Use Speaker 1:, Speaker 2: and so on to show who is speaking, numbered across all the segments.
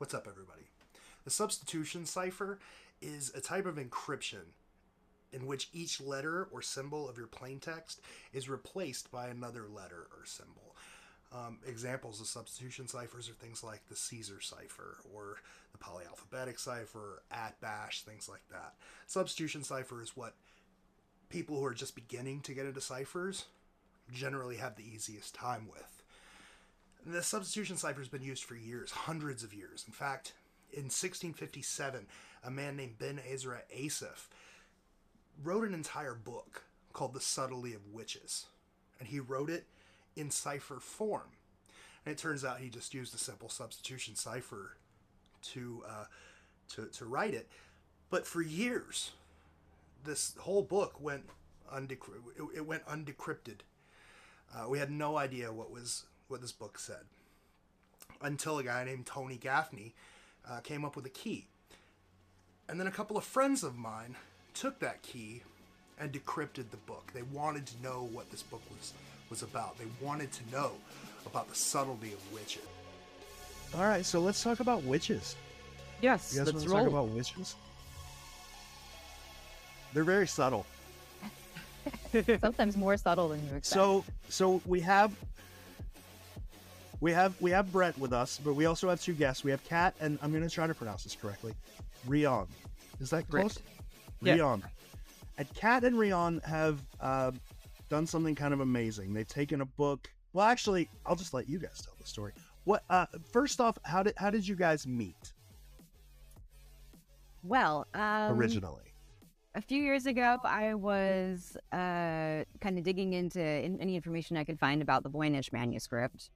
Speaker 1: What's up, everybody? The substitution cipher is a type of encryption in which each letter or symbol of your plaintext is replaced by another letter or symbol. Um, examples of substitution ciphers are things like the Caesar cipher or the polyalphabetic cipher, Atbash, things like that. Substitution cipher is what people who are just beginning to get into ciphers generally have the easiest time with. The substitution cipher has been used for years, hundreds of years. In fact, in 1657, a man named Ben Ezra Asaph wrote an entire book called The Subtlety of Witches. And he wrote it in cipher form. And it turns out he just used a simple substitution cipher to, uh, to, to write it. But for years, this whole book went undecrypted. It went undecrypted. Uh, we had no idea what was what this book said until a guy named Tony Gaffney uh, came up with a key. And then a couple of friends of mine took that key and decrypted the book. They wanted to know what this book was was about. They wanted to know about the subtlety of witches.
Speaker 2: All right, so let's talk about witches.
Speaker 3: Yes,
Speaker 2: You guys
Speaker 3: let's
Speaker 2: want to
Speaker 3: roll.
Speaker 2: talk about witches? They're very subtle.
Speaker 3: Sometimes more subtle than you expect.
Speaker 2: So so we have we have we have Brett with us, but we also have two guests. We have Kat and I'm gonna try to pronounce this correctly. Rion. Is that
Speaker 3: Right.
Speaker 2: close?
Speaker 3: Yeah.
Speaker 2: Rion. And Kat and Rion have uh, done something kind of amazing. They've taken a book. Well, actually, I'll just let you guys tell the story. What? Uh, first off, how did how did you guys meet
Speaker 3: well, um,
Speaker 2: originally?
Speaker 3: a few years ago, I was uh, kind of digging into in, any information I could find about the Voynich manuscript,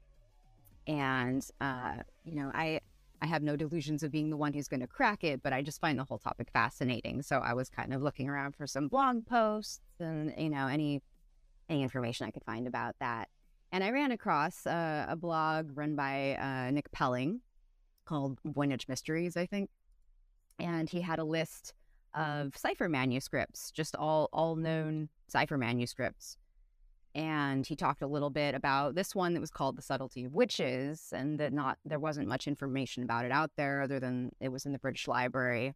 Speaker 3: and uh, you know, I I have no delusions of being the one who's going to crack it, but I just find the whole topic fascinating. So I was kind of looking around for some blog posts and you know any any information I could find about that, and I ran across uh, a blog run by uh, Nick Pelling called Voynich Mysteries, I think, and he had a list of cipher manuscripts, just all all known cipher manuscripts. And he talked a little bit about this one that was called The Subtlety of Witches, and that not there wasn't much information about it out there other than it was in the British Library.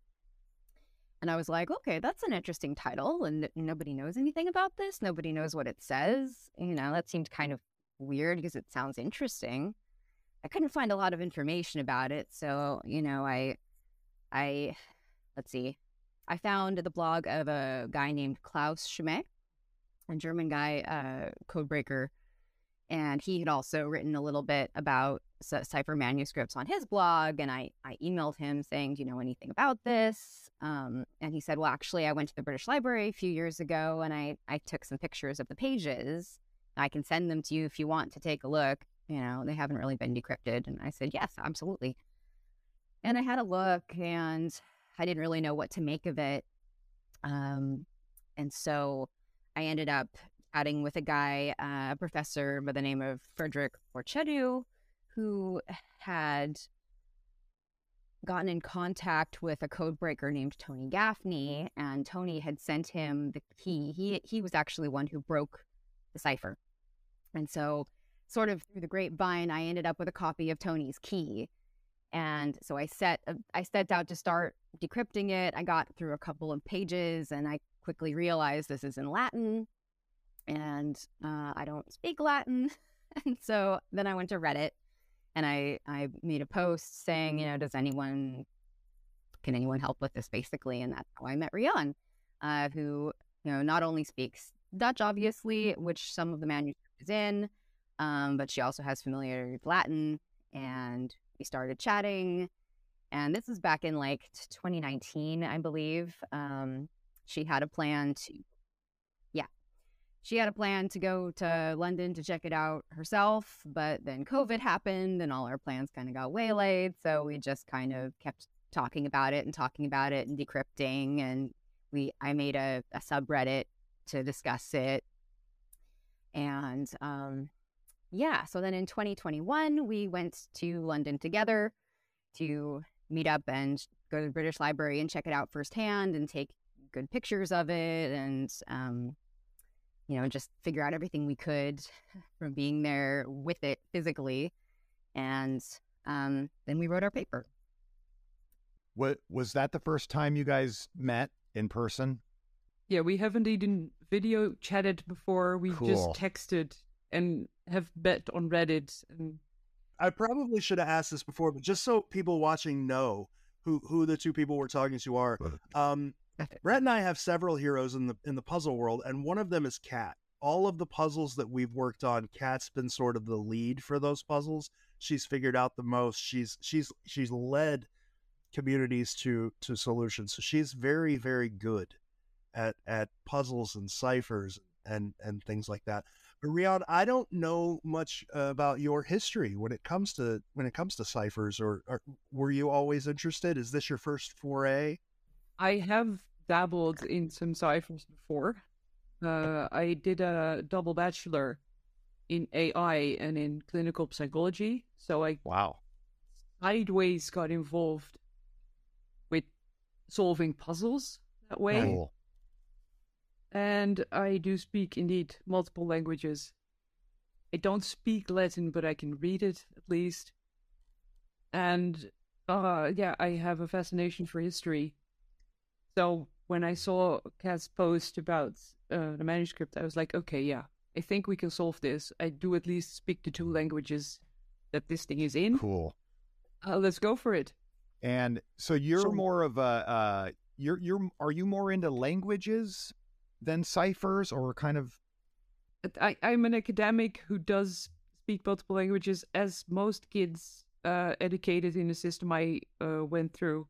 Speaker 3: And I was like, okay, that's an interesting title, and nobody knows anything about this. Nobody knows what it says. You know, that seemed kind of weird because it sounds interesting. I couldn't find a lot of information about it, so you know, I, I, let's see, I found the blog of a guy named Klaus Schmeh, a German guy, uh, codebreaker, and he had also written a little bit about c- cipher manuscripts on his blog. And I, I emailed him saying, "Do you know anything about this?" Um, and he said, "Well, actually, I went to the British Library a few years ago, and I I took some pictures of the pages. I can send them to you if you want to take a look. You know, they haven't really been decrypted." And I said, "Yes, absolutely." And I had a look, and I didn't really know what to make of it. Um, and so I ended up chatting with a guy, uh, a professor by the name of Frederick Porchedu, who had gotten in contact with a codebreaker named Tony Gaffney, and Tony had sent him the key. He he was actually one who broke the cipher, and so sort of through the grapevine, I ended up with a copy of Tony's key. And so I set I set out to start decrypting it. I got through a couple of pages, and I quickly realized this is in Latin, and uh, I don't speak Latin. and so then I went to Reddit, and I I made a post saying, you know, does anyone can anyone help with this, basically, and that's how I met Rian, uh, who you know not only speaks Dutch, obviously, which some of the manuscript is in, um, but she also has familiarity with Latin, and we started chatting and this is back in like 2019 i believe um, she had a plan to yeah. She had a plan to go to london to check it out herself but then covid happened and all our plans kind of got waylaid so we just kind of kept talking about it and talking about it and decrypting and we i made a, a subreddit to discuss it. And um, yeah, so then in 2021, we went to London together to meet up and go to the British Library and check it out firsthand and take good pictures of it and, um, you know, just figure out everything we could from being there with it physically. And um, then we wrote our paper.
Speaker 4: What was that the first time you guys met in person?
Speaker 2: Yeah, we haven't even video chatted before. We
Speaker 4: Cool.
Speaker 2: just texted and have bet on Reddit. And
Speaker 1: I probably should have asked this before, but just so people watching know who who the two people we're talking to are. Um, Brett and I have several heroes in the in the puzzle world, and one of them is Kat. All of the puzzles that we've worked on, Kat's been sort of the lead for those puzzles. She's figured out the most. She's she's she's led communities to to solutions. So she's very very good at at puzzles and ciphers and and things like that. But Rion, I don't know much about your history when it comes to when it comes to ciphers. Or, or were you always interested? Is this your first foray?
Speaker 2: I have dabbled in some ciphers before. Uh, I did a double bachelor in AI and in clinical psychology. So I
Speaker 4: Wow.
Speaker 2: sideways got involved with solving puzzles that way.
Speaker 4: Cool.
Speaker 2: And I do speak indeed multiple languages. I don't speak Latin, but I can read it at least. And uh yeah, I have a fascination for history. So when I saw Kat's post about uh, the manuscript, I was like, okay, yeah, I think we can solve this. I do at least speak the two languages that this thing is in.
Speaker 4: Cool.
Speaker 2: Uh, let's go for it.
Speaker 4: And so you're
Speaker 1: So-
Speaker 4: more of a uh you're you're are you more into languages than ciphers or kind of
Speaker 2: I, I'm an academic who does speak multiple languages, as most kids uh, educated in the system I uh, went through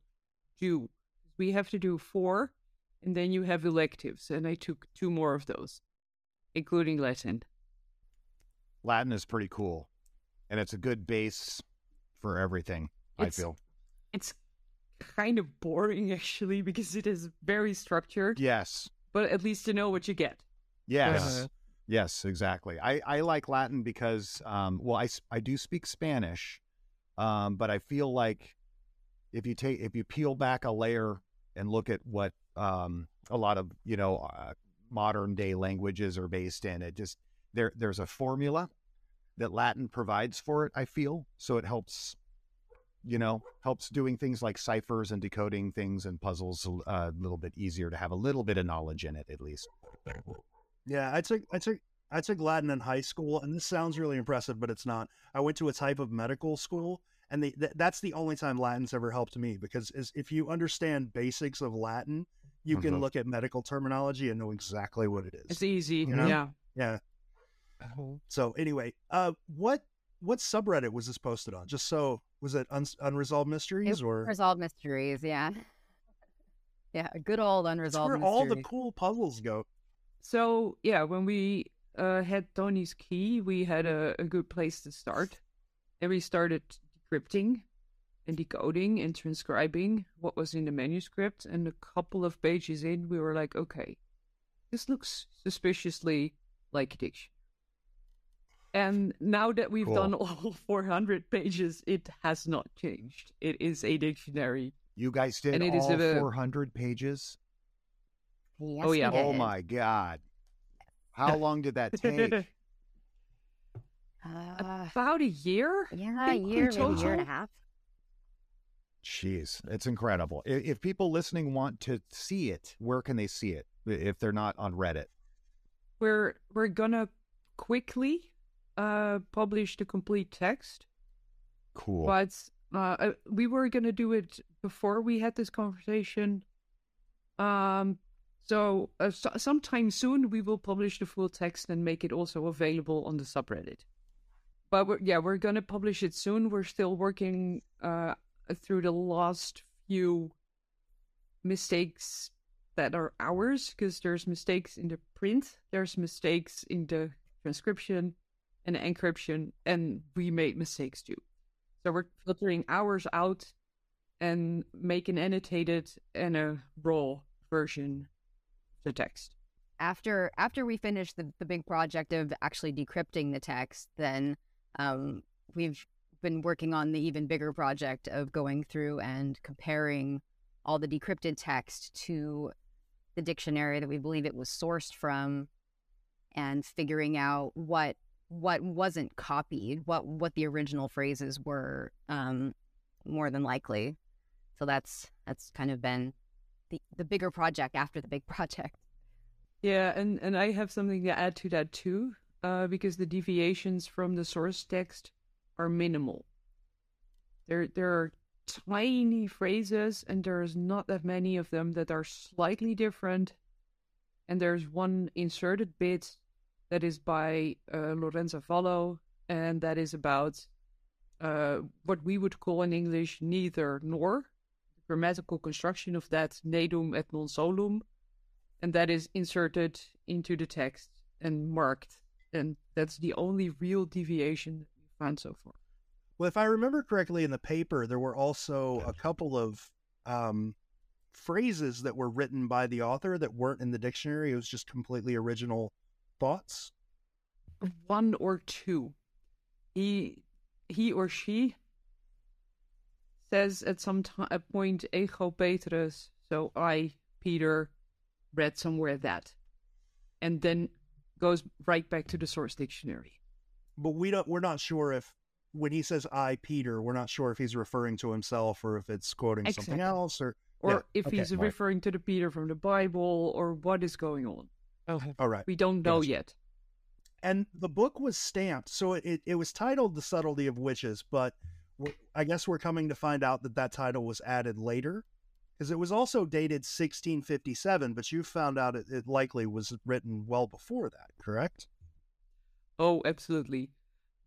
Speaker 2: do. We have to do four, and then you have electives, and I took two more of those, including Latin.
Speaker 4: Latin is pretty cool. And it's a good base for everything, I feel.
Speaker 2: It's kind of boring, actually, because it is very structured,
Speaker 4: Yes.
Speaker 2: but at least you know what you get.
Speaker 4: Yes.
Speaker 1: Uh-huh.
Speaker 4: Yes, exactly. I, I like Latin because, um, well, I do speak Spanish, um, but I feel like if you take if you peel back a layer and look at what um, a lot of you know uh, modern day languages are based in, it just there there's a formula that Latin provides for it. I feel so it helps, you know, helps doing things like ciphers and decoding things and puzzles a uh, little bit easier to have a little bit of knowledge in it at least.
Speaker 1: Yeah, I took I took I took Latin in high school, and this sounds really impressive, but it's not. I went to a type of medical school, and th- that's the only time Latin's ever helped me because if you understand basics of Latin, you can
Speaker 4: Mhm.
Speaker 1: look at medical terminology and know exactly what it is.
Speaker 2: It's easy,
Speaker 1: You know?
Speaker 2: yeah.
Speaker 1: Yeah. So anyway, uh, what what subreddit was this posted on? Just so was it un- unresolved mysteries or
Speaker 3: Unresolved mysteries, yeah. Yeah, a good old
Speaker 1: that's
Speaker 3: unresolved
Speaker 1: where
Speaker 3: mystery.
Speaker 1: all the cool puzzles go?
Speaker 2: So yeah, when we uh, had Tony's key, we had a, a good place to start, and we started decrypting and decoding and transcribing what was in the manuscript. And a couple of pages in, we were like, okay, this looks suspiciously like a dictionary. And now that we've
Speaker 4: Cool.
Speaker 2: done all 400 pages, it has not changed. It is a dictionary.
Speaker 4: You guys did
Speaker 2: And it is
Speaker 4: all
Speaker 2: a-
Speaker 4: 400 pages?
Speaker 3: Yes,
Speaker 2: Oh, yeah.
Speaker 4: Oh my god. How long did that take?
Speaker 3: Uh,
Speaker 2: About a year?
Speaker 3: yeah, a year, maybe a year and a half.
Speaker 4: Jeez, it's incredible. If people listening want to see it, where can they see it if they're not on Reddit?
Speaker 2: we're we're gonna quickly uh publish the complete text
Speaker 4: Cool.
Speaker 2: but uh we were gonna do it before we had this conversation um so, uh, so sometime soon we will publish the full text and make it also available on the subreddit but we're, yeah we're gonna publish it soon we're still working uh through the last few mistakes that are ours because there's mistakes in the print, there's mistakes in the transcription and the encryption, and we made mistakes too. So we're filtering ours out and make an annotated and a raw version of the text.
Speaker 3: after after we finish the, the big project of actually decrypting the text, then um, we've been working on the even bigger project of going through and comparing all the decrypted text to the dictionary that we believe it was sourced from, and figuring out what what wasn't copied, what what the original phrases were, um, more than likely. So that's that's kind of been the the bigger project after the big project.
Speaker 2: Yeah, and and I have something to add to that too, uh, because the deviations from the source text are minimal. There there are tiny phrases, and there's not that many of them that are slightly different. And there's one inserted bit that is by uh, Lorenzo Valla, and that is about uh, what we would call in English neither nor, the grammatical construction of that nedum et non solum, and that is inserted into the text and marked, and that's the only real deviation found so far.
Speaker 1: Well, if I remember correctly, in the paper there were also a couple of um, phrases that were written by the author that weren't in the dictionary. It was just completely original thoughts.
Speaker 2: One or two. He he or she says at some t- a point ego Petrus, so I, Peter, read somewhere that. And then goes right back to the source dictionary.
Speaker 1: But we don't. We're not sure if when he says "I, Peter," we're not sure if he's referring to himself or if it's quoting something else or.
Speaker 2: Or
Speaker 1: Yeah,
Speaker 2: if
Speaker 1: okay,
Speaker 2: he's
Speaker 1: right.
Speaker 2: referring to the Peter from the Bible or what is going on.
Speaker 1: Oh, all right.
Speaker 2: We don't know
Speaker 1: Gotcha.
Speaker 2: yet.
Speaker 1: and the book was stamped so it, it, it was titled the subtlety of witches but i guess we're coming to find out that that title was added later because it was also dated 1657 but you found out it, it likely was written well before that correct
Speaker 2: Oh, absolutely.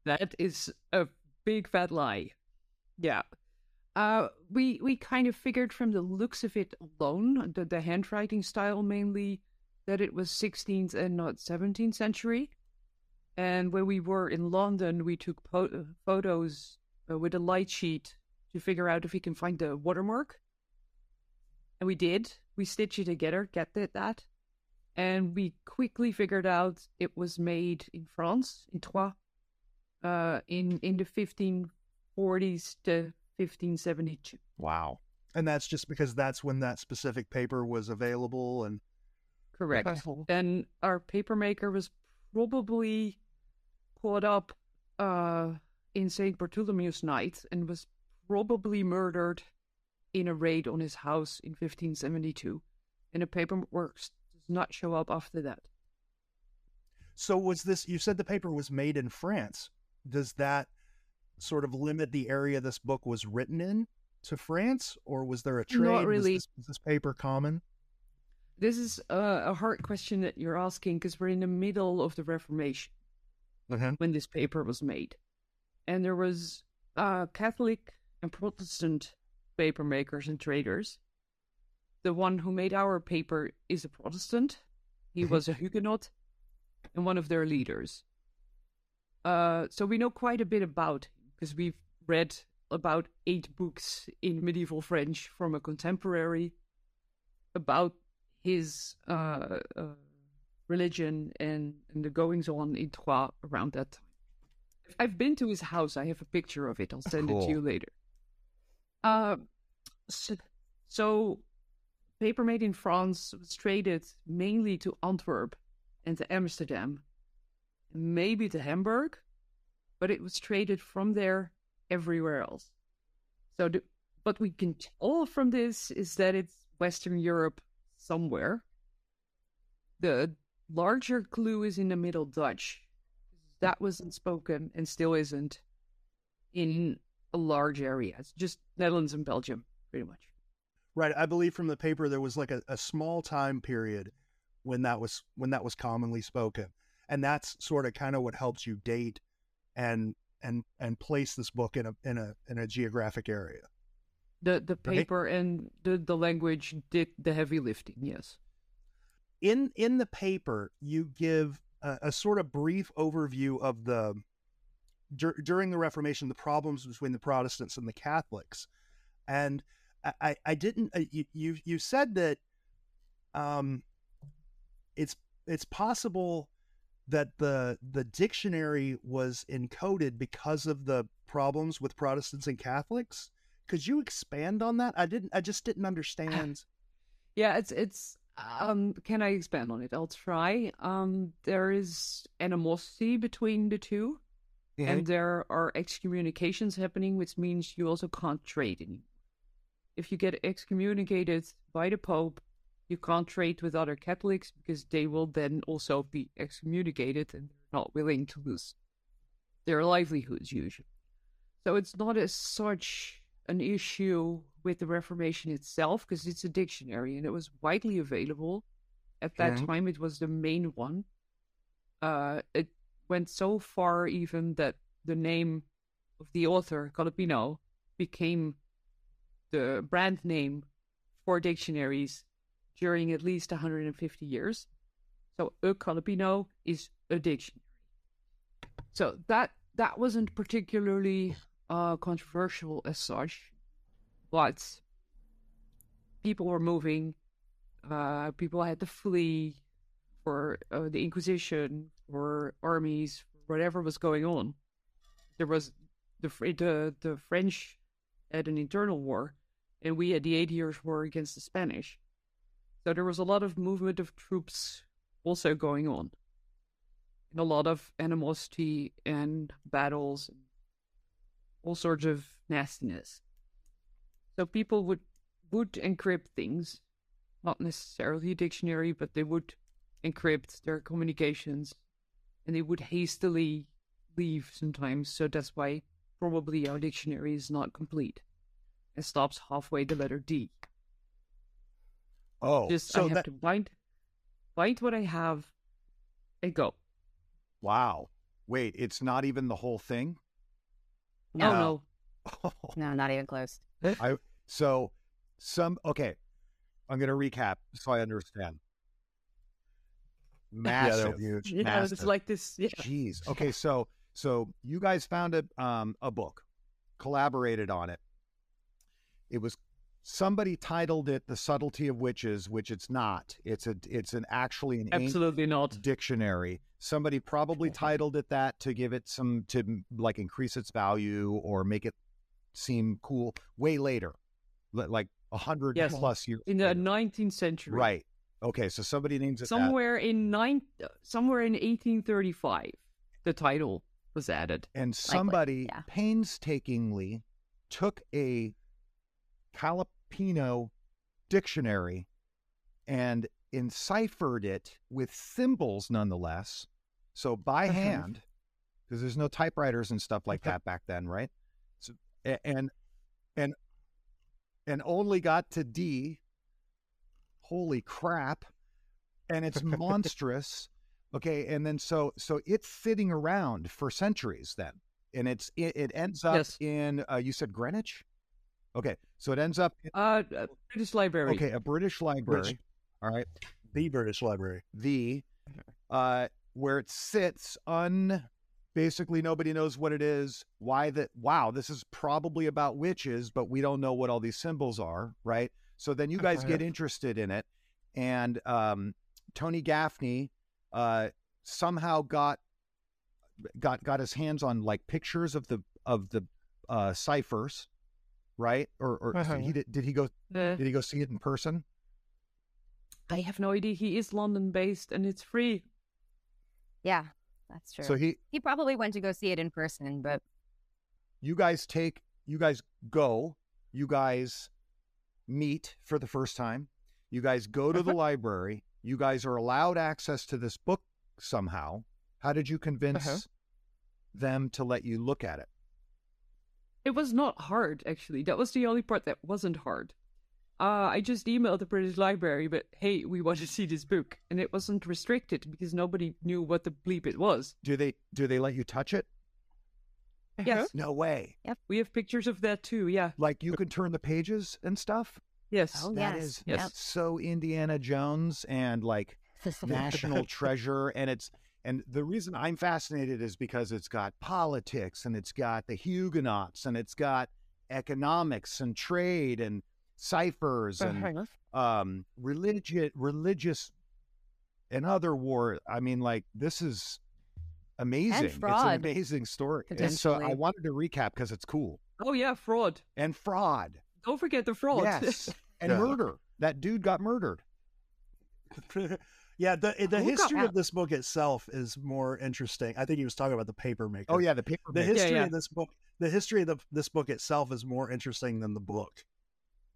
Speaker 2: That is a big fat lie. Yeah. Uh, we we kind of figured from the looks of it alone, the, the handwriting style mainly, that it was 16th and not 17th century. And when we were in London, we took po- photos uh, with a light sheet to figure out if we can find the watermark. And we did. We stitched it together, get that. And we quickly figured out it was made in France, in Troyes, uh, in, in the 1540s to 1572.
Speaker 4: Wow.
Speaker 1: and that's just because that's when that specific paper was available and
Speaker 2: Correct.
Speaker 1: Okay.
Speaker 2: And our papermaker was probably caught up uh, in St. Bartholomew's night and was probably murdered in a raid on his house in 1572. And the paperwork does not show up after that.
Speaker 1: so was this you said the paper was made in france does that sort of limit the area this book was written in to france or was there a trade
Speaker 2: Not
Speaker 1: Was this, was this paper common
Speaker 2: This is uh, a hard question that you're asking because we're in the middle of the Reformation when this paper was made. And there was uh, Catholic and Protestant paper makers and traders. The one who made our paper is a Protestant. He was a Huguenot and one of their leaders. Uh, so we know quite a bit about him because we've read about eight books in medieval French from a contemporary about his uh, uh, religion and, and the goings on in Troyes around that time. I've been to his house. I have a picture of it. I'll send it to you later. Uh, so, so, paper made in France was traded mainly to Antwerp and to Amsterdam, maybe to Hamburg, but it was traded from there everywhere else. So, the, what we can tell from this is that it's Western Europe somewhere. The larger clue is in the Middle Dutch. That wasn't spoken and still isn't in a large area. It's just Netherlands and Belgium, pretty much.
Speaker 1: Right. I believe from the paper there was like a, a small time period when that was when that was commonly spoken. And that's sort of kind of what helps you date and and and place this book in a in a in a geographic area.
Speaker 2: The the
Speaker 1: Right.
Speaker 2: paper and the, the language did the heavy lifting, yes.
Speaker 1: In in the paper you give a, a sort of brief overview of the dur- during the Reformation the problems between the Protestants and the Catholics. And I, I, didn't uh, you, you you said that um it's it's possible that the the dictionary was encoded because of the problems with Protestants and Catholics. Could you expand on that? I didn't. I just didn't understand.
Speaker 2: Yeah, it's it's um can I expand on it? I'll try. Um there is animosity between the 2 and there are excommunications happening, which means you also can't trade anymore. If you get excommunicated by the Pope, you can't trade with other Catholics because they will then also be excommunicated and they're not willing to lose their livelihoods usually. So it's not as such an issue with the Reformation itself because it's a dictionary and it was widely available. At that time, it was the main one. Uh, it went so far even that the name of the author, Calepino, became the brand name for dictionaries during at least 150 years. So a Calepino is a dictionary. So that that wasn't particularly uh, controversial as such, but people were moving. Uh, people had to flee for uh, the Inquisition, for armies, whatever was going on. There was the the the French had an internal war, and we had the Eighty Years' War against the Spanish. So there was a lot of movement of troops also going on, and a lot of animosity and battles, and all sorts of nastiness. So people would would encrypt things, not necessarily a dictionary, but they would encrypt their communications, and they would hastily leave sometimes. So that's why probably our dictionary is not complete. It stops halfway the letter D.
Speaker 4: Oh,
Speaker 2: Just
Speaker 1: so
Speaker 2: I have
Speaker 1: that-
Speaker 2: to find find what I have and go.
Speaker 4: wow. Wait, it's not even the whole thing?
Speaker 3: No,
Speaker 2: Oh no.
Speaker 3: no, not even close.
Speaker 4: I So, some, okay. I'm going to recap so I understand.
Speaker 1: Yeah,
Speaker 4: Massive.
Speaker 1: they're huge.
Speaker 2: Yeah,
Speaker 4: Massive.
Speaker 2: it's like this. Yeah.
Speaker 4: Jeez. Okay, so so you guys found a um a book, collaborated on it. It was somebody titled it "The Subtlety of Witches," which it's not. It's a it's an actually an
Speaker 2: Absolutely not.
Speaker 4: dictionary. Somebody probably titled it that to give it some to like increase its value or make it seem cool. Way later, like a hundred
Speaker 2: Yes.
Speaker 4: plus years.
Speaker 2: In the
Speaker 4: later.
Speaker 2: 19th century.
Speaker 4: right. Okay, so somebody names it that.
Speaker 2: Somewhere in nine somewhere in 1835 the title was added.
Speaker 4: and somebody
Speaker 3: yeah.
Speaker 4: painstakingly took a Calepino dictionary and enciphered it with symbols nonetheless. So by
Speaker 2: Uh-huh.
Speaker 4: hand, because there's no typewriters and stuff like that back then, right? So and and and only got to D. Holy crap. And it's monstrous. Okay, and then so so it's sitting around for centuries then, and it's it, it ends up
Speaker 2: Yes.
Speaker 4: in uh, you said Greenwich, okay, so it ends up in,
Speaker 2: Uh, uh, British Library.
Speaker 4: okay a British library, all right,
Speaker 1: The British Library.
Speaker 4: the uh where it sits un basically nobody knows what it is why that wow this is probably about witches but we don't know what all these symbols are right so then you guys get interested in it and um tony gaffney uh somehow got got got his hands on like pictures of the of the uh ciphers right or or
Speaker 1: Uh-huh.
Speaker 4: he did, did he go
Speaker 2: Uh,
Speaker 4: did he go see it in person
Speaker 2: I have no idea. He is London based and it's free.
Speaker 3: Yeah, that's true.
Speaker 4: so he
Speaker 3: he probably went to go see it in person, but
Speaker 4: you guys take you guys go you guys meet for the first time you guys go to the library you guys are allowed access to this book somehow how did you convince
Speaker 1: Uh-huh.
Speaker 4: them to let you look at it
Speaker 2: It was not hard, actually. That was the only part that wasn't hard. Uh, I just emailed the British Library, but hey, we want to see this book. And it wasn't restricted because nobody knew what the bleep it was.
Speaker 4: do they do they let you touch it
Speaker 2: Yes,
Speaker 4: no way Yep.
Speaker 2: we have pictures of that too. Yeah.
Speaker 4: like you can turn the pages and stuff
Speaker 2: Yes.
Speaker 3: Oh,
Speaker 4: That
Speaker 3: yes.
Speaker 4: is
Speaker 2: Yes.
Speaker 4: so indiana jones and like national treasure and it's and the reason i'm fascinated is because it's got politics and it's got the huguenots and it's got economics and trade and ciphers and um religion religious and other war i mean like this is amazing. It's an amazing story. And so i wanted to recap because it's cool.
Speaker 2: Oh, yeah, fraud.
Speaker 4: and fraud.
Speaker 2: Don't forget the fraud.
Speaker 4: yes. And
Speaker 1: Yeah.
Speaker 4: murder. That dude got murdered
Speaker 1: yeah, the the
Speaker 2: Who
Speaker 1: history of this book itself is more interesting. I think he was talking about the paper maker.
Speaker 4: oh yeah the paper
Speaker 1: the history
Speaker 2: yeah.
Speaker 1: of this book. The history of the, this book itself is more interesting than the book.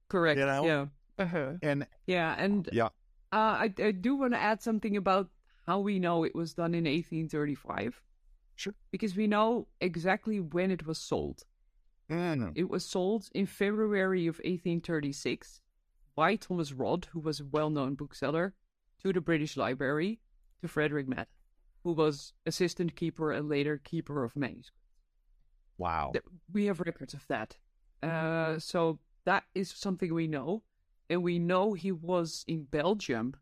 Speaker 2: correct.
Speaker 1: You know?
Speaker 2: Yeah. Uh-huh.
Speaker 4: And
Speaker 2: Yeah, and
Speaker 4: yeah,
Speaker 2: uh, I, I do want to add something about how we know it was done in 1835.
Speaker 1: Sure.
Speaker 2: Because we know exactly when it was sold.
Speaker 4: Mm.
Speaker 2: It was sold in February of 1836 by Thomas Rodd, who was a well known bookseller, to the British Library, to Frederick Matt, who was assistant keeper and later keeper of manuscripts.
Speaker 4: wow.
Speaker 2: We have records of that. Uh, so that is something we know. And we know he was in Belgium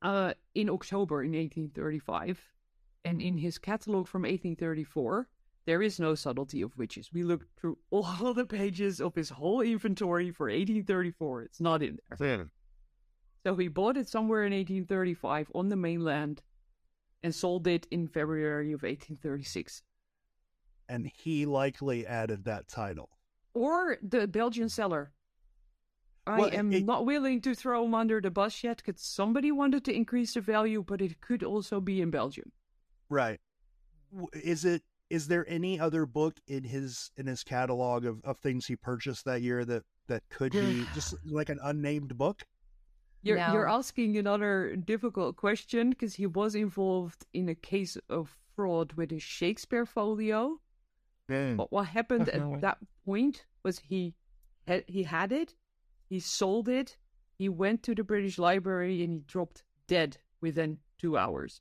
Speaker 2: uh, in October in 1835. And in his catalog from 1834, there is no subtlety of witches. We looked through all the pages of his whole inventory for 1834. It's not in there. So he bought it somewhere in 1835 on the mainland and sold it in February of 1836.
Speaker 1: And he likely added that title.
Speaker 2: or the Belgian seller. I
Speaker 1: Well,
Speaker 2: am
Speaker 1: it-
Speaker 2: not willing to throw him under the bus yet because somebody wanted to increase the value, but it could also be in Belgium.
Speaker 1: Right. Is it is there any other book in his in his catalog of, of things he purchased that year that that could be just like an unnamed book?
Speaker 2: You're, you're asking another difficult question because he was involved in a case of fraud with his Shakespeare folio.
Speaker 4: Mm.
Speaker 2: But what happened at that point was he had, he had it, he sold it, he went to the British Library and he dropped dead within two hours.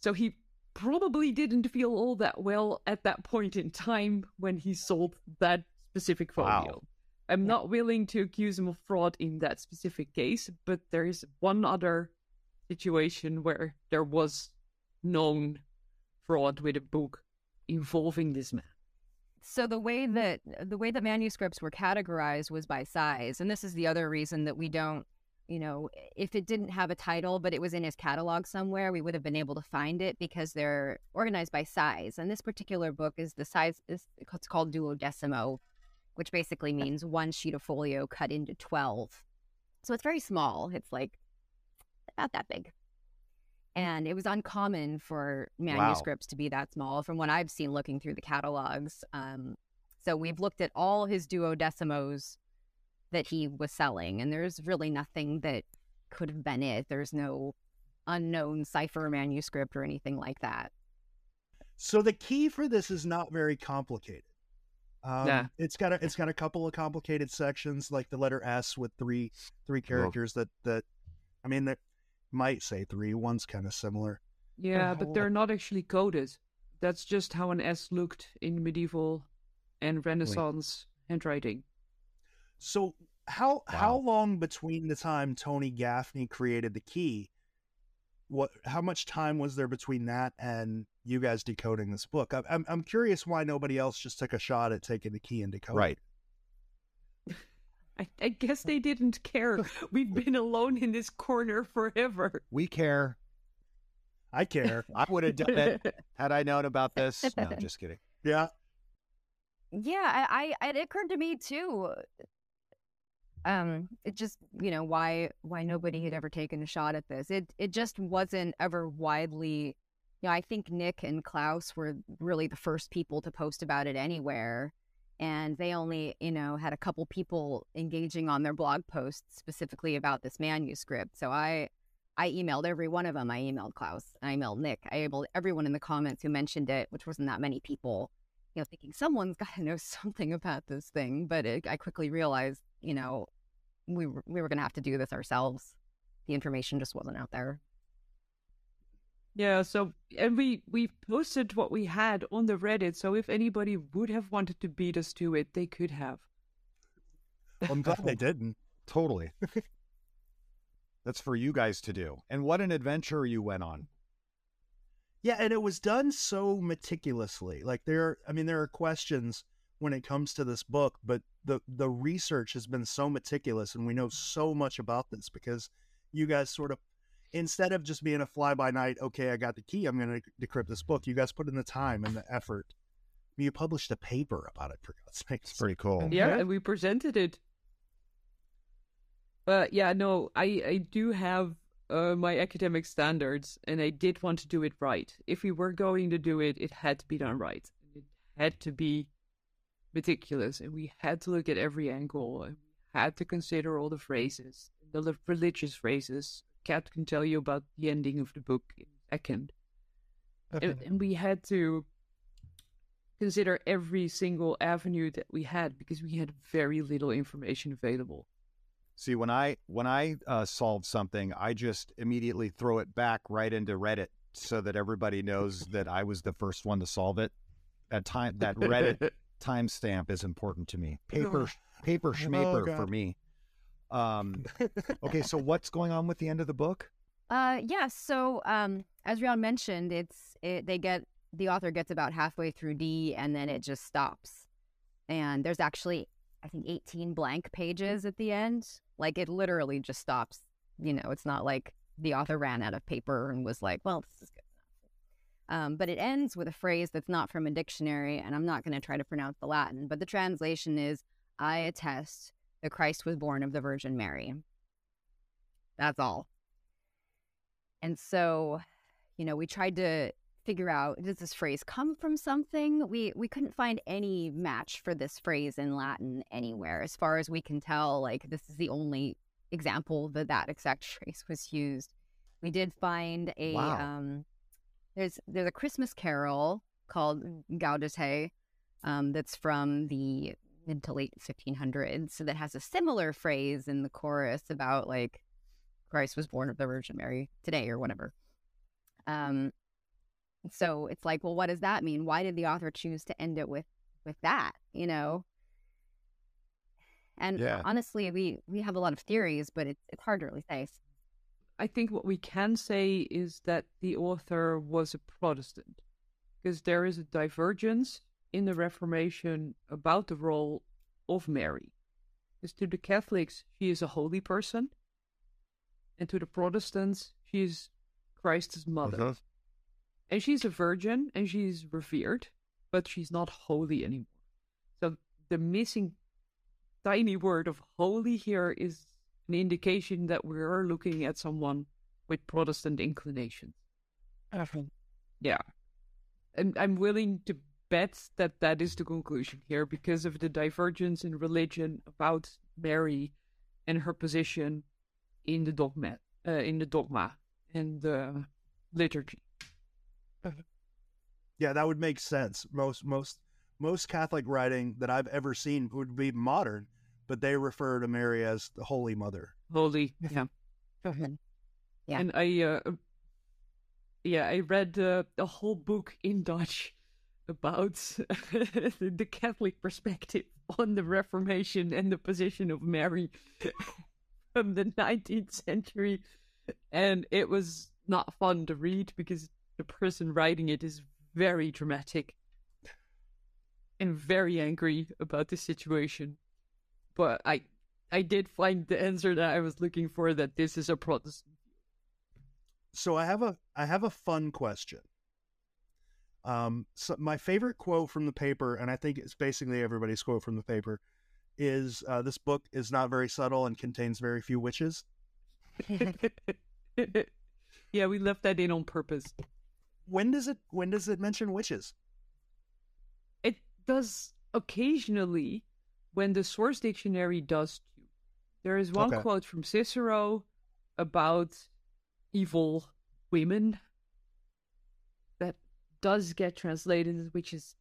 Speaker 2: So he probably didn't feel all that well at that point in time when he sold that specific
Speaker 4: Wow.
Speaker 2: I'm not willing to accuse him of fraud in that specific case, but there is one other situation where there was known fraud with a book involving this man.
Speaker 3: So the way that the way that manuscripts were categorized was by size, and this is the other reason that we don't, you know, if it didn't have a title but it was in his catalog somewhere, we would have been able to find it because they're organized by size. And this particular book is the size is it's called duodecimo, which basically means one sheet of folio cut into twelve. So it's very small. It's like about that big. And it was uncommon for manuscripts to be that small from what I've seen looking through the catalogs. Um, so we've looked at all his duodecimos that he was selling, and there's really nothing that could have been it. There's no unknown cipher manuscript or anything like that.
Speaker 1: So the key for this is not very complicated. Um,
Speaker 2: Nah.
Speaker 1: It's got a it's got a couple of complicated sections, like the letter S with three three characters that that I mean that might say three. One's kind of similar.
Speaker 2: Yeah,
Speaker 1: Oh,
Speaker 2: but they're not actually coded. That's just how an S looked in medieval and Renaissance handwriting.
Speaker 1: So how how long between the time Tony Gaffney created the key? What how much time was there between that and you guys decoding this book? I, I'm I'm curious why nobody else just took a shot at taking the key and decoding.
Speaker 4: Right.
Speaker 2: I, I guess they didn't care. We've been alone in this corner forever.
Speaker 4: We care.
Speaker 1: I care.
Speaker 4: I would have done it had I known about this. No, just kidding.
Speaker 1: yeah.
Speaker 3: Yeah, I, I it occurred to me too. Um, it just you know why why nobody had ever taken a shot at this. It it just wasn't ever widely. You know, I think Nick and Klaus were really the first people to post about it anywhere, and they only you know had a couple people engaging on their blog posts specifically about this manuscript. So I I emailed every one of them. I emailed Klaus. I emailed Nick. I emailed everyone in the comments who mentioned it, which wasn't that many people you know, thinking someone's got to know something about this thing. But it, I quickly realized, you know, we were, we were going to have to do this ourselves. The information just wasn't out there.
Speaker 2: Yeah, so and we we posted what we had on the Reddit, so if anybody would have wanted to beat us to it, they could have.
Speaker 1: Well, I'm glad they didn't.
Speaker 4: Totally. That's for you guys to do. And what an adventure you went on.
Speaker 1: Yeah, and it was done so meticulously. Like there, I mean, there are questions when it comes to this book, but the the research has been so meticulous, and we know so much about this because you guys sort of, instead of just being a fly by night, okay, I got the key, I'm going to decrypt this book. You guys put in the time and the effort. You published a paper about it for God's sakes.
Speaker 4: It's pretty cool.
Speaker 2: Yeah,
Speaker 1: Yeah.
Speaker 2: and we presented it. But yeah, no, I I do have uh, my academic standards, and I did want to do it right. If we were going to do it, it had to be done right. It had to be meticulous, and we had to look at every angle, and we had to consider all the phrases, the religious phrases. Kat can tell you about the ending of the book in a second. And, and we had to consider every single avenue that we had because we had very little information available.
Speaker 4: See, when I when I uh, solve something, I just immediately throw it back right into Reddit so that everybody knows that I was the first one to solve it. That time, that Reddit timestamp is important to me. Paper, paper schmaper for me. Um, okay, so what's going on with the end of the book?
Speaker 3: Uh, yeah. So, um, as Rion mentioned, it's it, they get the author gets about halfway through D, and then it just stops. And there's actually, I think, 18 blank pages at the end. Like it literally just stops. You know, it's not like the author ran out of paper and was like, "Well, this is good." enough." Um, but it ends with a phrase that's not from a dictionary, and I'm not going to try to pronounce the Latin, but the translation is, "I attest that Christ was born of the Virgin Mary." That's all. And so, you know, we tried to figure out does this phrase come from something? We we couldn't find any match for this phrase in Latin anywhere. As far as we can tell, like this is the only example that that exact phrase was used. We did find a
Speaker 4: Wow.
Speaker 3: um there's there's a Christmas carol called Gaudete um that's from the mid to late 1500s so that has a similar phrase in the chorus about like Christ was born of the Virgin Mary today or whatever. Um, so it's like, well, what does that mean? Why did the author choose to end it with with that? You know. And
Speaker 4: Yeah.
Speaker 3: honestly, we we have a lot of theories, but it's it's hard to really say.
Speaker 2: I think what we can say is that the author was a Protestant, because there is a divergence in the Reformation about the role of Mary. Because to the Catholics, she is a holy person, and to the Protestants, she is Christ's mother.
Speaker 4: Uh-huh.
Speaker 2: And she's a virgin and she's revered, but she's not holy anymore. So the missing tiny word of holy here is an indication that we are looking at someone with Protestant inclinations. Yeah. And I'm willing to bet that that is the conclusion here because of the divergence in religion about Mary and her position in the dogma, uh, in the dogma and the liturgy.
Speaker 1: Yeah, that would make sense. Most most most Catholic writing that I've ever seen would be modern, but they refer to Mary as the Holy Mother.
Speaker 2: Holy, yeah.
Speaker 3: Yeah.
Speaker 2: And I, uh, yeah, I read uh, a whole book in Dutch about the Catholic perspective on the Reformation and the position of Mary from the 19th century. And it was not fun to read because the person writing it is very dramatic and very angry about the situation. But I I did find the answer that I was looking for that this is a Protestant.
Speaker 1: So I have a I have a fun question. Um, so my favorite quote from the paper, and I think it's basically everybody's quote from the paper, is uh, this book is not very subtle and contains very few witches.
Speaker 2: yeah, we left that in on purpose.
Speaker 1: When does it when does it mention witches?
Speaker 2: It does occasionally when the source dictionary does too. There is one
Speaker 1: Okay.
Speaker 2: quote from Cicero about evil women that does get translated as witches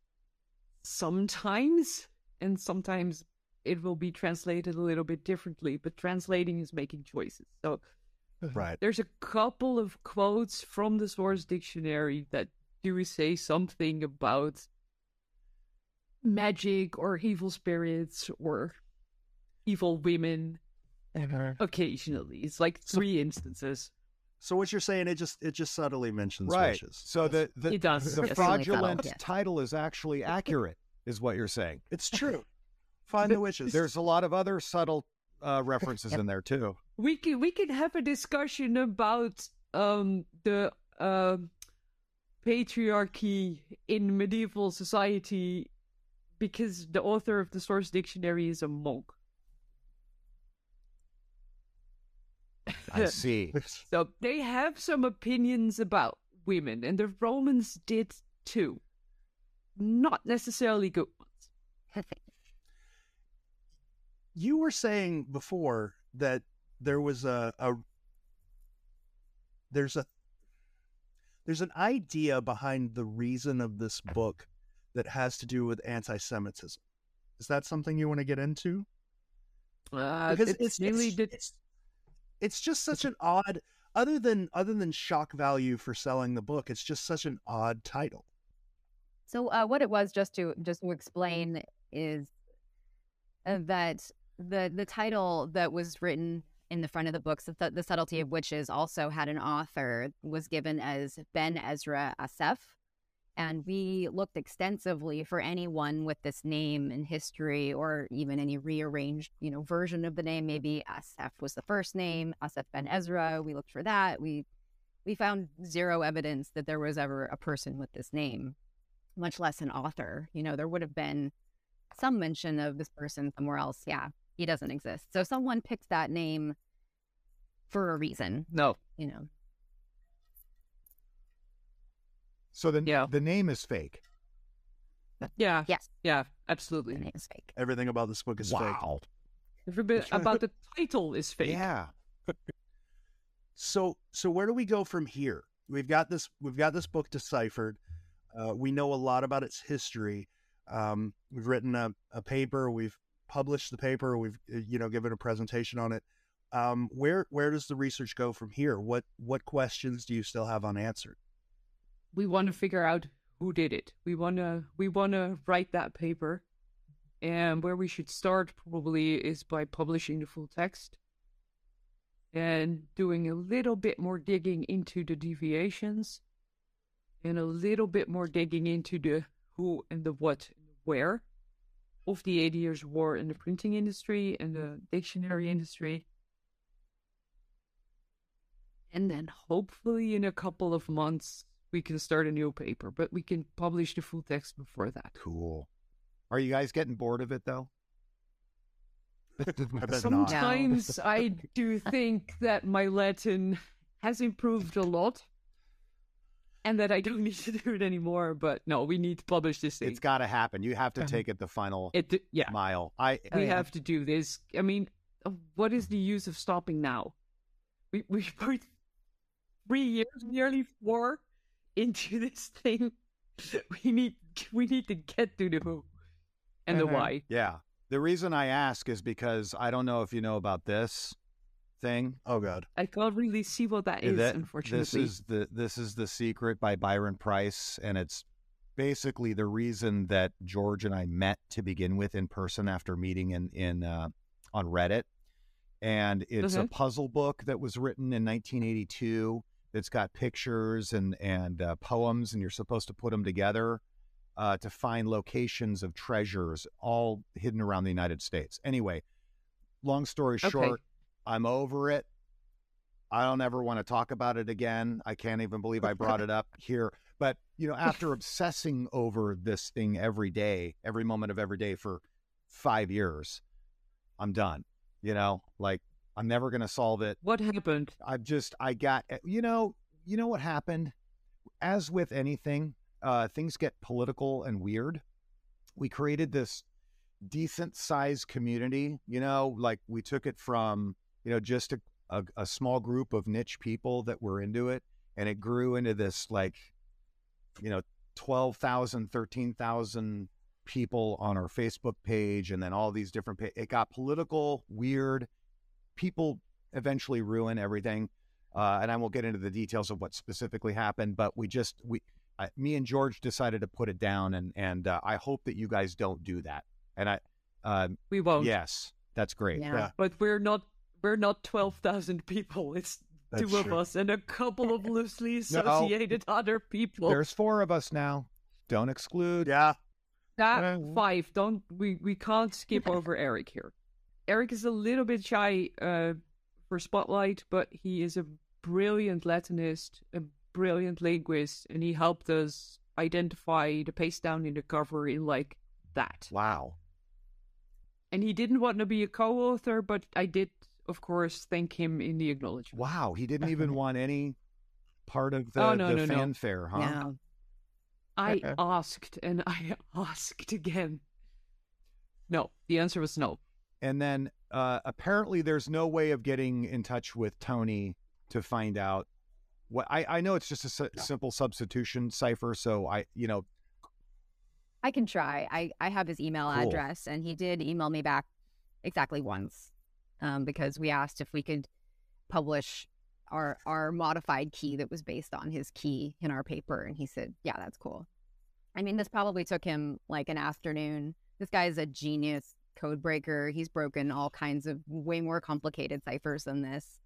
Speaker 2: sometimes, and sometimes it will be translated a little bit differently, but translating is making choices. So
Speaker 1: Right.
Speaker 2: there's a couple of quotes from the source dictionary that do say something about magic or evil spirits or evil women Ever. occasionally. It's like three instances.
Speaker 1: So what you're saying it just it just subtly mentions
Speaker 4: right.
Speaker 1: witches.
Speaker 4: So the the,
Speaker 2: It does,
Speaker 4: the
Speaker 2: yes.
Speaker 4: fraudulent
Speaker 3: Yes.
Speaker 4: title is actually accurate, is what you're saying.
Speaker 1: It's true. Find the witches.
Speaker 4: There's a lot of other subtle uh, references in there too.
Speaker 2: We can we can have a discussion about um the um patriarchy in medieval society because the author of the source dictionary is a monk.
Speaker 4: I see.
Speaker 2: So they have some opinions about women, and the Romans did too. Not necessarily good ones.
Speaker 1: you were saying before that there was a, a there's a there's an idea behind the reason of this book that has to do with anti-Semitism. Is that something you want to get into?
Speaker 2: Uh,
Speaker 1: Because
Speaker 2: it's,
Speaker 1: it's
Speaker 2: mainly
Speaker 1: it's,
Speaker 2: that
Speaker 1: it's it's just such an odd other than other than shock value for selling the book. It's just such an odd title.
Speaker 3: So uh, what it was, just to just to explain, is uh, that the the title that was written in the front of the books, the, the subtlety of witches, also had an author was given as Ben Ezra Asef, and we looked extensively for anyone with this name in history, or even any rearranged, you know, version of the name. Maybe Asef was the first name, Asef Ben Ezra. We looked for that. We we found zero evidence that there was ever a person with this name much less an author. You know, there would have been some mention of this person somewhere else. Yeah, he doesn't exist. So someone picked that name for a reason,
Speaker 2: no.
Speaker 3: you know.
Speaker 4: So the
Speaker 2: Yeah.
Speaker 4: the name is fake.
Speaker 2: Yeah.
Speaker 3: Yes,
Speaker 2: Yeah. Absolutely.
Speaker 3: The name is fake.
Speaker 1: Everything about this book is fake.
Speaker 4: wow.
Speaker 2: Every bit about the title is fake.
Speaker 4: Yeah.
Speaker 1: So so where do we go from here? We've got this we've got this book deciphered. Uh, we know a lot about its history. Um, we've written a, a paper. We've published the paper. We've uh, you know given a presentation on it. Um, where where does the research go from here? What what questions do you still have unanswered?
Speaker 2: we want to figure out who did it. We want to we want to write that paper, and where we should start probably is by publishing the full text and doing a little bit more digging into the deviations and a little bit more digging into the who and the what and the where of the 80 years war in the printing industry and the dictionary industry. And then hopefully in a couple of months we can start a new paper, but we can publish the full text before that.
Speaker 4: Cool. Are you guys getting bored of it though?
Speaker 1: I bet not.
Speaker 2: Sometimes I do think that my Latin has improved a lot and that I don't need to do it anymore, but no, we need to publish this thing.
Speaker 4: It's got to happen. You have to
Speaker 2: Uh-huh.
Speaker 4: take it the final
Speaker 2: it, yeah,
Speaker 4: mile. I
Speaker 2: we have to do this. I mean, uh, what is the use of stopping now? We we put three years, nearly four, into this thing. We need we need to get to the who and the
Speaker 1: Uh-huh.
Speaker 2: why.
Speaker 4: Yeah. The reason I ask is because I don't know if you know about this thing.
Speaker 1: Oh God.
Speaker 2: I can't really see what that is,
Speaker 4: That-
Speaker 2: unfortunately.
Speaker 4: This is the this is the secret by Byron Preiss, and it's basically the reason that George and I met to begin with in person after meeting in in uh, on Reddit. And it's a puzzle book that was written in 1982. That's got pictures and and uh, poems, and you're supposed to put them together uh, to find locations of treasures, all hidden around the United States. Anyway, long story
Speaker 2: Okay.
Speaker 4: I'm over it. I don't ever want to talk about it again. I can't even believe I brought it up here. But, you know, after obsessing over this thing every day, every moment of every day for five years, I'm done. You know, like I'm never going to solve it.
Speaker 2: what happened?
Speaker 4: I've just, I got, eh, you know, you know what happened? As with anything, uh, things get political and weird. We created this decent sized community, you know, like we took it from, you know, just a, a, a small group of niche people that were into it. And it grew into this like, you know, 12,000, 13,000 people on our Facebook page. And then all these different, pa- it got political, weird. People eventually ruin everything. Uh, and I won't get into the details of what specifically happened, but we just, we, I, me and George decided to put it down. And, and uh, I hope that you guys don't do that. And I, uh,
Speaker 2: We won't.
Speaker 4: yes, that's great.
Speaker 3: Yeah.
Speaker 1: Yeah.
Speaker 2: But we're not we're not twelve thousand people. It's
Speaker 1: That's
Speaker 2: two of
Speaker 1: true.
Speaker 2: us and a couple of loosely
Speaker 4: No.
Speaker 2: associated other people.
Speaker 4: There's four of us now. Don't exclude.
Speaker 1: Yeah.
Speaker 2: That
Speaker 4: Uh,
Speaker 2: five. Don't we? We can't skip over Eric here. Eric is a little bit shy uh, for spotlight, but he is a brilliant Latinist, a brilliant linguist, and he helped us identify the paste down in the cover in like that.
Speaker 4: Wow.
Speaker 2: And he didn't want to be a co-author, but I did, of course, thank him in the acknowledgement.
Speaker 4: Wow. He didn't even want any part of the,
Speaker 2: Oh, no,
Speaker 4: the
Speaker 2: no, no.
Speaker 4: fanfare, huh?
Speaker 3: Yeah.
Speaker 2: I asked and I asked again. No, the answer was no.
Speaker 4: And then uh, apparently there's no way of getting in touch with Tony to find out what I, I know it's just a s- simple substitution cipher. So I, you know,
Speaker 3: I can try. I, I have his email
Speaker 4: Cool.
Speaker 3: address, and he did email me back exactly once um, because we asked if we could publish our our modified key that was based on his key in our paper, and he said, "Yeah, that's cool." I mean, this probably took him like an afternoon. This guy is a genius code breaker. He's broken all kinds of way more complicated ciphers than this.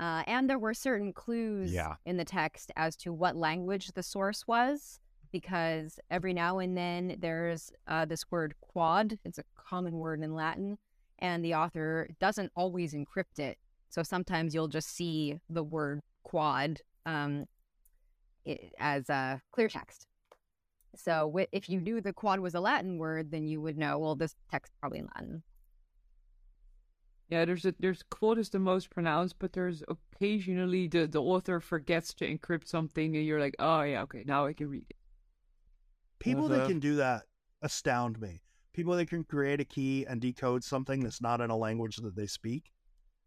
Speaker 3: Uh, and there were certain clues
Speaker 4: Yeah.
Speaker 3: in the text as to what language the source was because every now and then there's uh, this word quod. It's a common word in Latin, and the author doesn't always encrypt it. So sometimes you'll just see the word quod um, i as a clear text. So wi- if you knew the quod was a Latin word, then you would know, well, this text probably in Latin.
Speaker 2: Yeah, there's a there's quote is the most pronounced, but there's occasionally the the author forgets to encrypt something, and you're like, oh yeah, okay, now I can read it.
Speaker 1: People
Speaker 5: the-
Speaker 1: that can do that astound me. People that can create a key and decode something that's not in a language that they speak.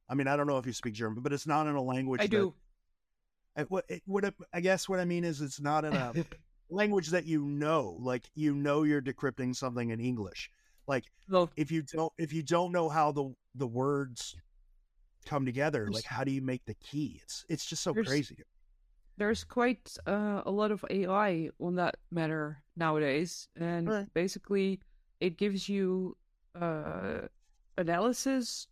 Speaker 1: I mean, I don't know if you speak German, but it's not in a language.
Speaker 2: I
Speaker 1: that-
Speaker 2: do.
Speaker 1: What, it, what it- I guess what I mean is it's not in a language that you know. Like you know, you're decrypting something in English. Like
Speaker 2: Well,
Speaker 1: if you don't, if you don't know how the the words come together, like how do you make the key? It's it's just so crazy.
Speaker 2: there's quite uh, a lot of AI on that matter nowadays, and
Speaker 1: Right.
Speaker 2: basically it gives you uh, analysis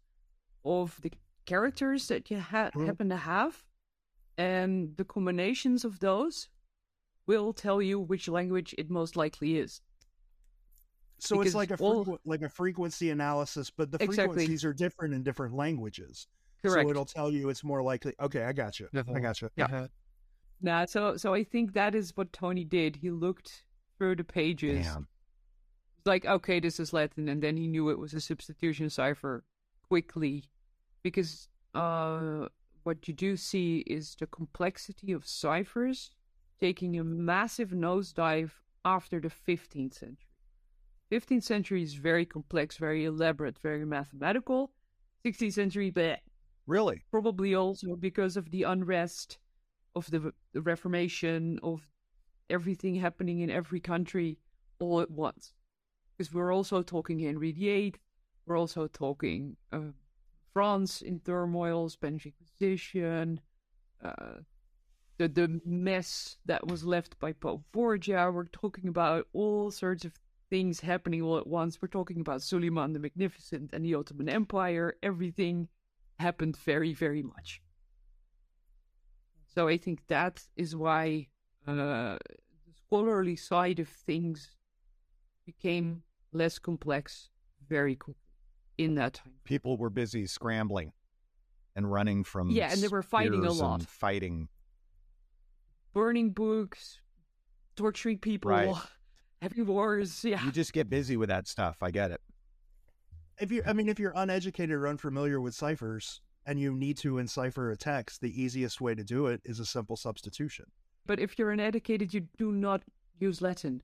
Speaker 2: of the characters that you ha-
Speaker 1: Mhm.
Speaker 2: happen to have, and the combinations of those will tell you which language it most likely is.
Speaker 1: So
Speaker 2: Because
Speaker 1: it's like a
Speaker 2: all-
Speaker 1: like a frequency analysis, but the
Speaker 2: Exactly.
Speaker 1: frequencies are different in different languages.
Speaker 2: Correct.
Speaker 1: So it'll tell you it's more likely. Okay, I got you. I got you.
Speaker 2: Yeah. Nah, so so I think that is what Tony did. He looked through the pages.
Speaker 4: damn.
Speaker 2: Like, okay, this is Latin, and then he knew it was a substitution cipher quickly, because uh, what you do see is the complexity of ciphers taking a massive nosedive after the 15th century. 15th century is very complex, very elaborate, very mathematical. 16th century, but
Speaker 4: Really?
Speaker 2: probably also because of the unrest of the, the Reformation, of everything happening in every country all at once. Because we're also talking Henry VIII, we're also talking uh, France in turmoil, Spanish Inquisition, uh, the the mess that was left by Pope Borgia. We're talking about all sorts of things happening all at once. We're talking about Suleiman the Magnificent and the Ottoman Empire. Everything happened very, very much. So I think that is why uh, the scholarly side of things became less complex very quickly in that time.
Speaker 4: People were busy scrambling and running from
Speaker 2: Yeah, and they were fighting a lot.
Speaker 4: Fighting.
Speaker 2: Burning books, torturing people,
Speaker 4: Right.
Speaker 2: having wars. Yeah,
Speaker 4: You just get busy with that stuff. I get it.
Speaker 1: If you, I mean, if you're uneducated or unfamiliar with ciphers and you need to encipher a text, the easiest way to do it is a simple substitution.
Speaker 2: but if you're uneducated, you do not use Latin.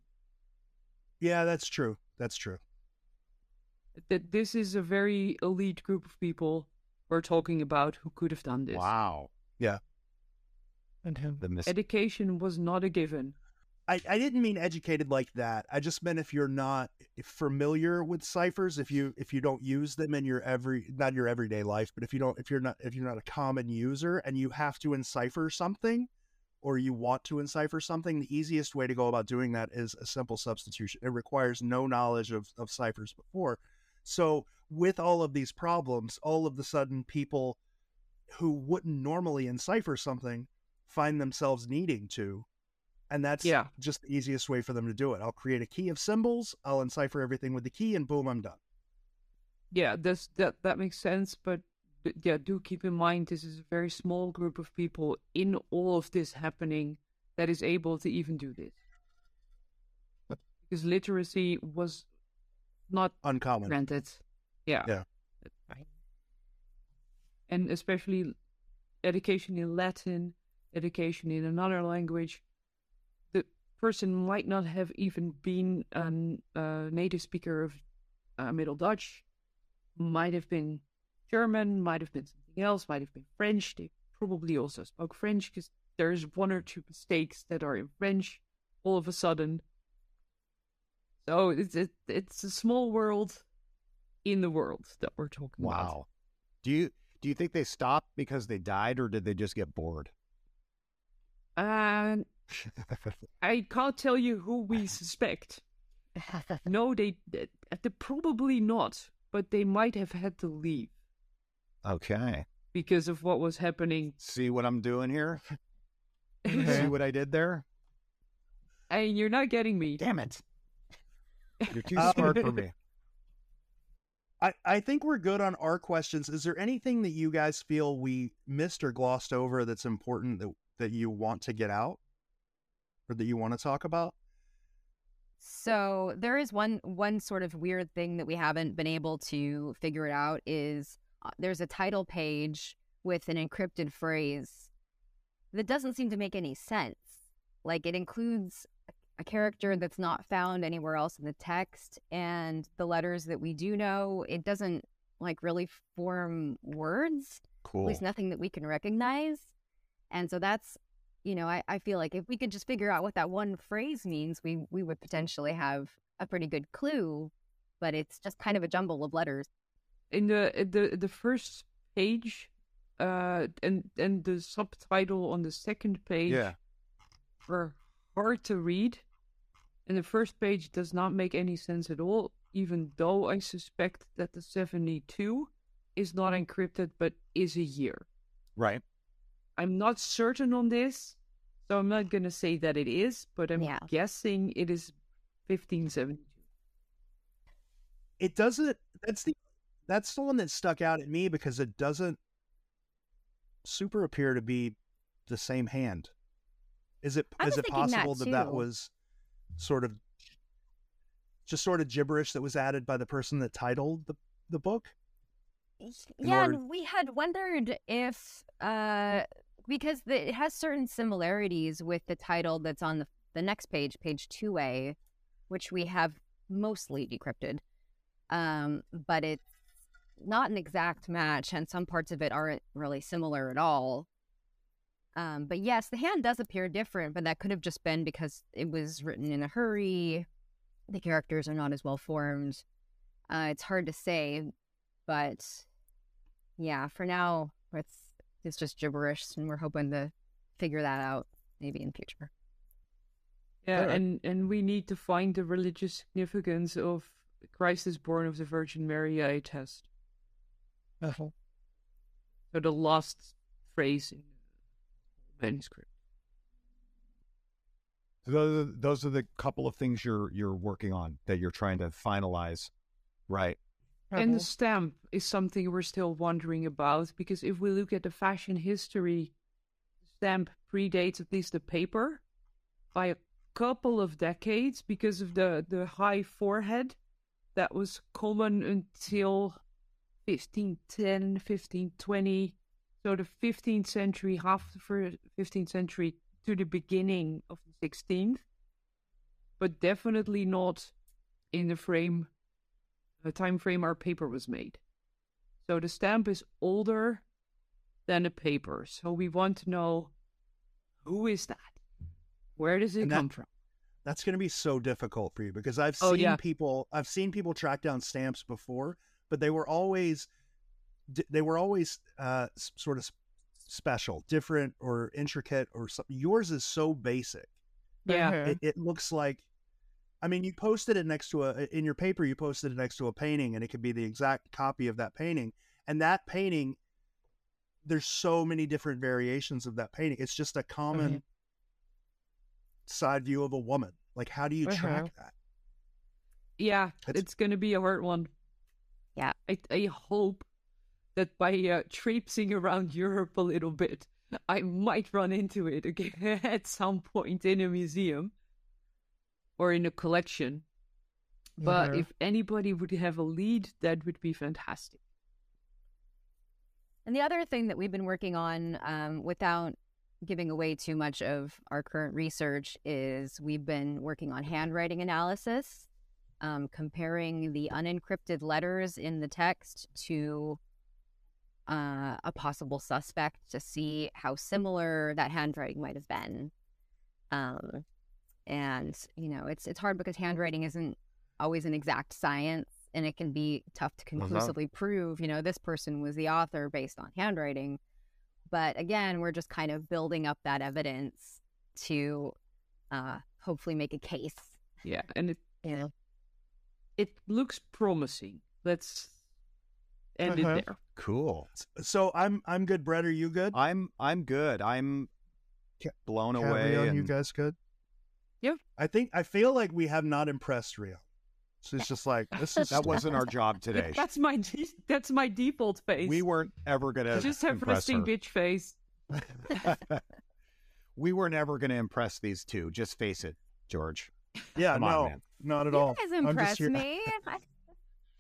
Speaker 1: Yeah, that's true. That's true.
Speaker 2: That this is a very elite group of people we're talking about who could have done this.
Speaker 4: Wow.
Speaker 1: Yeah.
Speaker 4: And him. The mis-
Speaker 2: Education was not a given.
Speaker 1: I, I didn't mean educated like that. I just meant if you're not familiar with ciphers, if you if you don't use them in your every not your everyday life, but if you don't if you're not if you're not a common user and you have to encipher something or you want to encipher something, the easiest way to go about doing that is a simple substitution. It requires no knowledge of, of ciphers before. So with all of these problems, all of the sudden people who wouldn't normally encipher something find themselves needing to and that's
Speaker 2: Yeah.
Speaker 1: just the easiest way for them to do it. I'll create a key of symbols, I'll encipher everything with the key, and boom, I'm done.
Speaker 2: Yeah, that's that that makes sense, but yeah, do keep in mind this is a very small group of people in all of this happening that is able to even do this. Because literacy was not
Speaker 1: Uncommon.
Speaker 2: granted. Yeah.
Speaker 1: Yeah.
Speaker 2: And especially education in Latin, education in another language, the person might not have even been a uh, native speaker of uh, Middle Dutch, might have been German, might have been something else, might have been French. They probably also spoke French because there's one or two mistakes that are in French all of a sudden. So it's it, it's a small world in the world that we're talking about.
Speaker 4: Wow. Do you do you think they stopped because they died, or did they just get bored?
Speaker 2: Uh, and I can't tell you who we suspect. No, they, they, they probably not, but they might have had to leave
Speaker 4: okay.
Speaker 2: because of what was happening.
Speaker 4: See what I'm doing here? See what I did there?
Speaker 2: and you're not getting me.
Speaker 4: Damn it! You're too
Speaker 1: Uh,
Speaker 4: smart for me.
Speaker 1: I, I think we're good on our questions. Is there anything that you guys feel we missed or glossed over that's important that, that you want to get out or that you want to talk about?
Speaker 3: So there is one one sort of weird thing that we haven't been able to figure it out is Uh, there's a title page with an encrypted phrase that doesn't seem to make any sense. Like it includes a character that's not found anywhere else in the text and the letters that we do know, it doesn't like really form words,
Speaker 4: Cool.
Speaker 3: at least nothing that we can recognize. And so that's you know, I, I feel like if we could just figure out what that one phrase means, we we would potentially have a pretty good clue. But it's just kind of a jumble of letters.
Speaker 2: In the the the first page, uh, and and the subtitle on the second page
Speaker 4: Yeah.
Speaker 2: were hard to read. And the first page does not make any sense at all, even though I suspect that the 72 is not encrypted but is a year.
Speaker 4: Right.
Speaker 2: I'm not certain on this, so I'm not going to say that it is, but I'm
Speaker 3: Yeah.
Speaker 2: guessing it is 1572.
Speaker 1: It doesn't that's the that's the one that stuck out at me because it doesn't super appear to be the same hand. Is it is it
Speaker 3: thinking that
Speaker 1: possible that that was sort of just sort of gibberish that was added by the person that titled the the book?
Speaker 3: Yeah,
Speaker 1: order-
Speaker 3: and we had wondered if uh because the, it has certain similarities with the title that's on the the next page, page two A, which we have mostly decrypted. Um, but it's not an exact match, and some parts of it aren't really similar at all. Um, but yes, the hand does appear different, but that could have just been because it was written in a hurry. The characters are not as well formed. Uh, it's hard to say, but yeah, for now it's it's just gibberish, and we're hoping to figure that out maybe in future.
Speaker 2: Yeah,
Speaker 1: Alright.
Speaker 2: and, and we need to find the religious significance of Christ is born of the Virgin Mary I test. So the last phrase in the manuscript.
Speaker 4: So those are, those are the couple of things you're you're working on that you're trying to finalize, right?
Speaker 2: And the stamp is something we're still wondering about because if we look at the fashion history, the stamp predates at least the paper by a couple of decades because of the, the high forehead that was common until 1510, 1520. So the 15th century, half the fir- 15th century to the beginning of the 16th, but definitely not in the frame the time frame our paper was made. So the stamp is older than the paper. So we want to know who is that? Where does it
Speaker 1: And that-
Speaker 2: come from?
Speaker 1: That's going to be so difficult for you because I've
Speaker 2: Oh,
Speaker 1: seen
Speaker 2: yeah.
Speaker 1: people I've seen people track down stamps before, but they were always they were always uh, sort of special, different or intricate or something. Yours is so basic.
Speaker 2: Yeah.
Speaker 1: It, it looks like I mean, you posted it next to a in your paper. You posted it next to a painting, and it could be the exact copy of that painting. And that painting, there's so many different variations of that painting. It's just a common side view of a woman. Like, how do you
Speaker 2: Uh-huh.
Speaker 1: track that?
Speaker 2: Yeah,
Speaker 1: It's-
Speaker 2: it's going to be a hard one.
Speaker 3: Yeah.
Speaker 2: I, I hope that by uh, traipsing around Europe a little bit, I might run into it again at some point in a museum or in a collection. But
Speaker 1: Mhm.
Speaker 2: if anybody would have a lead, that would be fantastic.
Speaker 3: And the other thing that we've been working on, um, without giving away too much of our current research, is we've been working on handwriting analysis. Um, comparing the unencrypted letters in the text to uh, a possible suspect to see how similar that handwriting might have been. Um, and you know, it's it's hard because handwriting isn't always an exact science, and it can be tough to conclusively prove. You know, this person was the author based on handwriting. But again, we're just kind of building up that evidence to uh, hopefully make a case.
Speaker 2: Yeah, and it
Speaker 3: You know,
Speaker 2: it looks promising. Let's end
Speaker 1: Uh-huh.
Speaker 2: it there.
Speaker 4: Cool.
Speaker 1: So I'm I'm good. Brett, are you good?
Speaker 4: I'm I'm good. I'm blown
Speaker 1: Kat,
Speaker 4: away.
Speaker 1: Rion,
Speaker 4: and
Speaker 1: you guys good?
Speaker 2: Yep.
Speaker 1: I think I feel like we have not impressed Rio. So it's just like this is
Speaker 4: that wasn't our job today.
Speaker 2: That's my de- that's my default face.
Speaker 4: we weren't ever gonna
Speaker 2: just have
Speaker 4: impress
Speaker 2: resting
Speaker 4: her.
Speaker 2: bitch face.
Speaker 4: we were never gonna impress these two. Just face it, George.
Speaker 1: Yeah
Speaker 4: Come on,
Speaker 1: no
Speaker 4: man.
Speaker 1: not at
Speaker 3: you
Speaker 1: all.
Speaker 3: guys
Speaker 1: I'm
Speaker 3: impress me. I,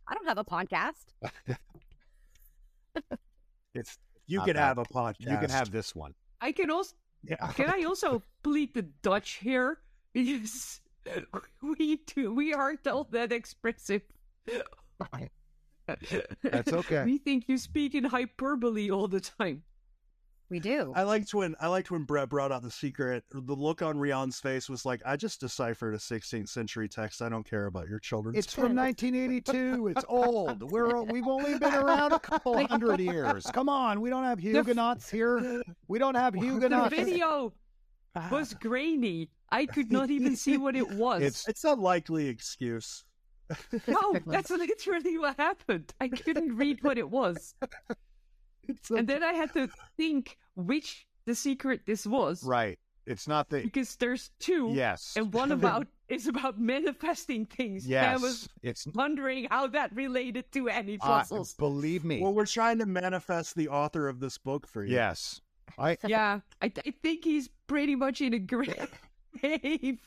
Speaker 3: I don't have a podcast.
Speaker 4: It's
Speaker 1: You can
Speaker 4: bad.
Speaker 1: have a podcast.
Speaker 4: you can have this one.
Speaker 2: I can also
Speaker 1: Yeah.
Speaker 2: can I also plead the Dutch here because we do we aren't all that expressive.
Speaker 4: That's okay.
Speaker 2: We think you speak in hyperbole all the time.
Speaker 3: We do.
Speaker 1: I liked when I liked when Brett brought out the secret. The look on Rion's face was like, "I just deciphered a 16th century text. I don't care about your children's."
Speaker 4: It's from 1982. It's old. We're we've only been around a couple hundred years. Come on, we don't have Huguenots here. We don't have Huguenots.
Speaker 2: The video ah. was grainy. I could not even see what it was.
Speaker 4: It's
Speaker 1: It's a likely excuse.
Speaker 2: no, that's literally what happened. I couldn't read what it was.
Speaker 1: It's a,
Speaker 2: And then I had to think which the secret this was.
Speaker 4: right. It's not the
Speaker 2: Because there's two.
Speaker 4: yes.
Speaker 2: And one about is about manifesting things. And I
Speaker 4: Yes,
Speaker 2: was
Speaker 4: it's
Speaker 2: wondering how that related to any
Speaker 4: uh,
Speaker 2: puzzles.
Speaker 4: believe me.
Speaker 1: well, we're trying to manifest the author of this book for you.
Speaker 4: yes, I
Speaker 2: yeah, I, I think he's pretty much in a grave.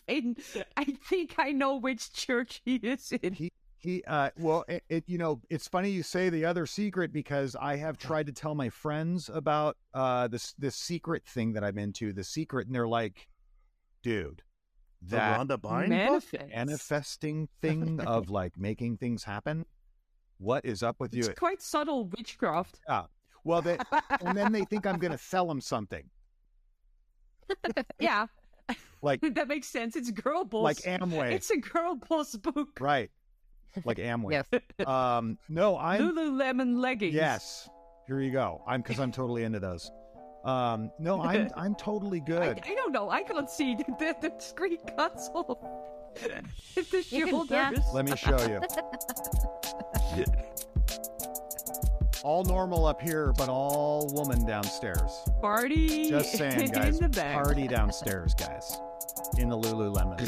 Speaker 2: And I think I know which church he is in.
Speaker 4: He he uh well it, it you know it's funny you say the other secret because I have tried to tell my friends about uh this this secret thing that I'm into the secret and they're like dude
Speaker 1: The
Speaker 4: that
Speaker 1: Rhonda Byrne?
Speaker 2: Manifest.
Speaker 4: manifesting thing of like making things happen what is up with you?
Speaker 2: It's quite subtle witchcraft. Yeah.
Speaker 4: Well they and then they think I'm gonna sell them something
Speaker 2: Yeah,
Speaker 4: like
Speaker 2: that makes sense. It's girl boss.
Speaker 4: like Amway
Speaker 2: It's a girl boss book.
Speaker 4: right like Amway
Speaker 3: yes.
Speaker 4: um no I'm
Speaker 2: Lululemon leggings.
Speaker 4: Yes. Here you go. I'm because I'm totally into those. Um, no, I'm I'm totally good.
Speaker 2: I don't know. I can't see the, the, the screen console. the
Speaker 3: You can- yeah.
Speaker 4: Let me show you. all normal up here, but all woman downstairs.
Speaker 2: Party
Speaker 4: Just saying, guys.
Speaker 2: in the back.
Speaker 4: Party downstairs, guys. In the Lululemon.